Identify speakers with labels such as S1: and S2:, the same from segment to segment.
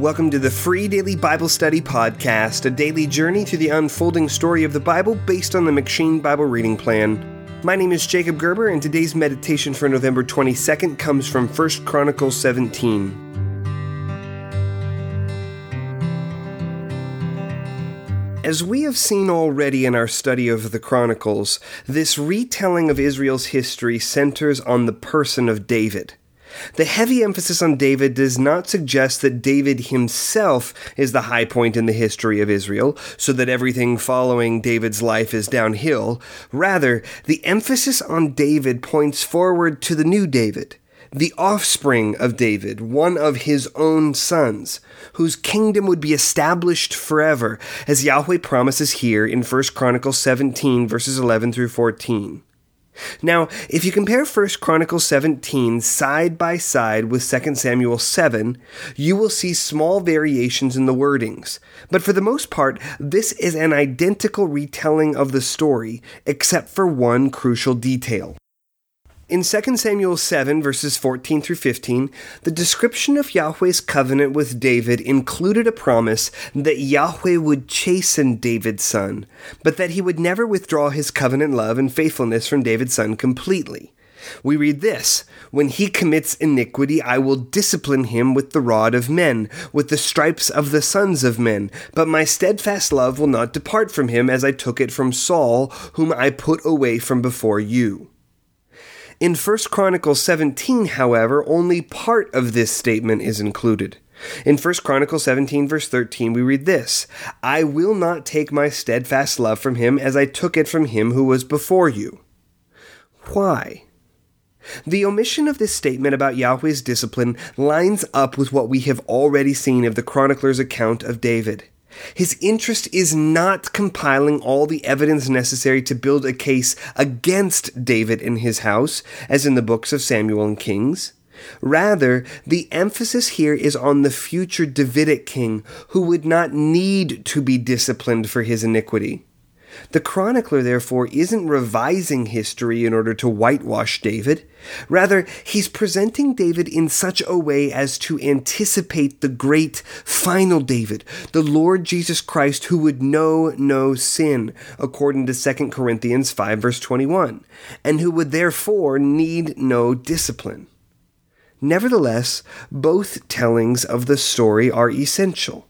S1: Welcome to the Free Daily Bible Study Podcast, a daily journey through the unfolding story of the Bible based on the M'Cheyne Bible Reading Plan. My name is Jacob Gerber, and today's meditation for November 22nd comes from 1 Chronicles 17. As we have seen already in our study of the Chronicles, this retelling of Israel's history centers on the person of David. The heavy emphasis on David does not suggest that David himself is the high point in the history of Israel, so that everything following David's life is downhill. Rather, the emphasis on David points forward to the new David, the offspring of David, one of his own sons, whose kingdom would be established forever, as Yahweh promises here in 1 Chronicles 17, verses 11 through 14. Now, if you compare 1 Chronicles 17 side by side with 2 Samuel 7, you will see small variations in the wordings. But for the most part, this is an identical retelling of the story, except for one crucial detail. In 2 Samuel 7, verses 14 through 15, the description of Yahweh's covenant with David included a promise that Yahweh would chasten David's son, but that he would never withdraw his covenant love and faithfulness from David's son completely. We read this When he commits iniquity, I will discipline him with the rod of men, with the stripes of the sons of men. But my steadfast love will not depart from him, as I took it from Saul, whom I put away from before you. In 1 Chronicles 17, however, only part of this statement is included. In 1 Chronicles 17, verse 13, we read this I will not take my steadfast love from him as I took it from him who was before you. Why? The omission of this statement about Yahweh's discipline lines up with what we have already seen of the chronicler's account of David. His interest is not compiling all the evidence necessary to build a case against David and his house, as in the books of Samuel and Kings. Rather, the emphasis here is on the future Davidic king who would not need to be disciplined for his iniquity. The chronicler, therefore, isn't revising history in order to whitewash David. Rather, he's presenting David in such a way as to anticipate the great final David, the Lord Jesus Christ, who would know no sin, according to 2 Corinthians 5, verse 21, and who would therefore need no discipline. Nevertheless, both tellings of the story are essential.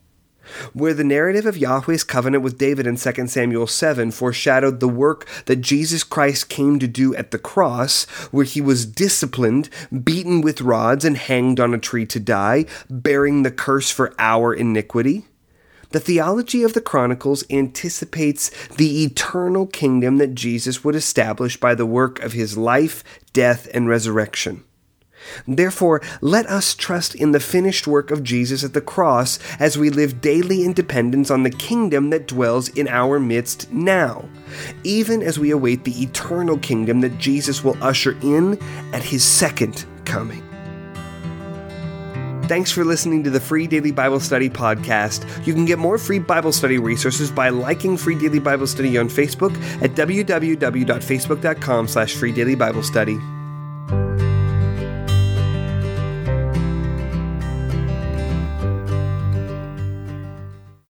S1: Where the narrative of Yahweh's covenant with David in 2 Samuel 7 foreshadowed the work that Jesus Christ came to do at the cross, where he was disciplined, beaten with rods, and hanged on a tree to die, bearing the curse for our iniquity. The theology of the Chronicles anticipates the eternal kingdom that Jesus would establish by the work of his life, death, and resurrection. Therefore, let us trust in the finished work of Jesus at the cross as we live daily in dependence on the kingdom that dwells in our midst now, even as we await the eternal kingdom that Jesus will usher in at his second coming. Thanks for listening to the Free Daily Bible Study podcast. You can get more free Bible study resources by liking Free Daily Bible Study on Facebook at www.facebook.com slash freedailyBiblestudy.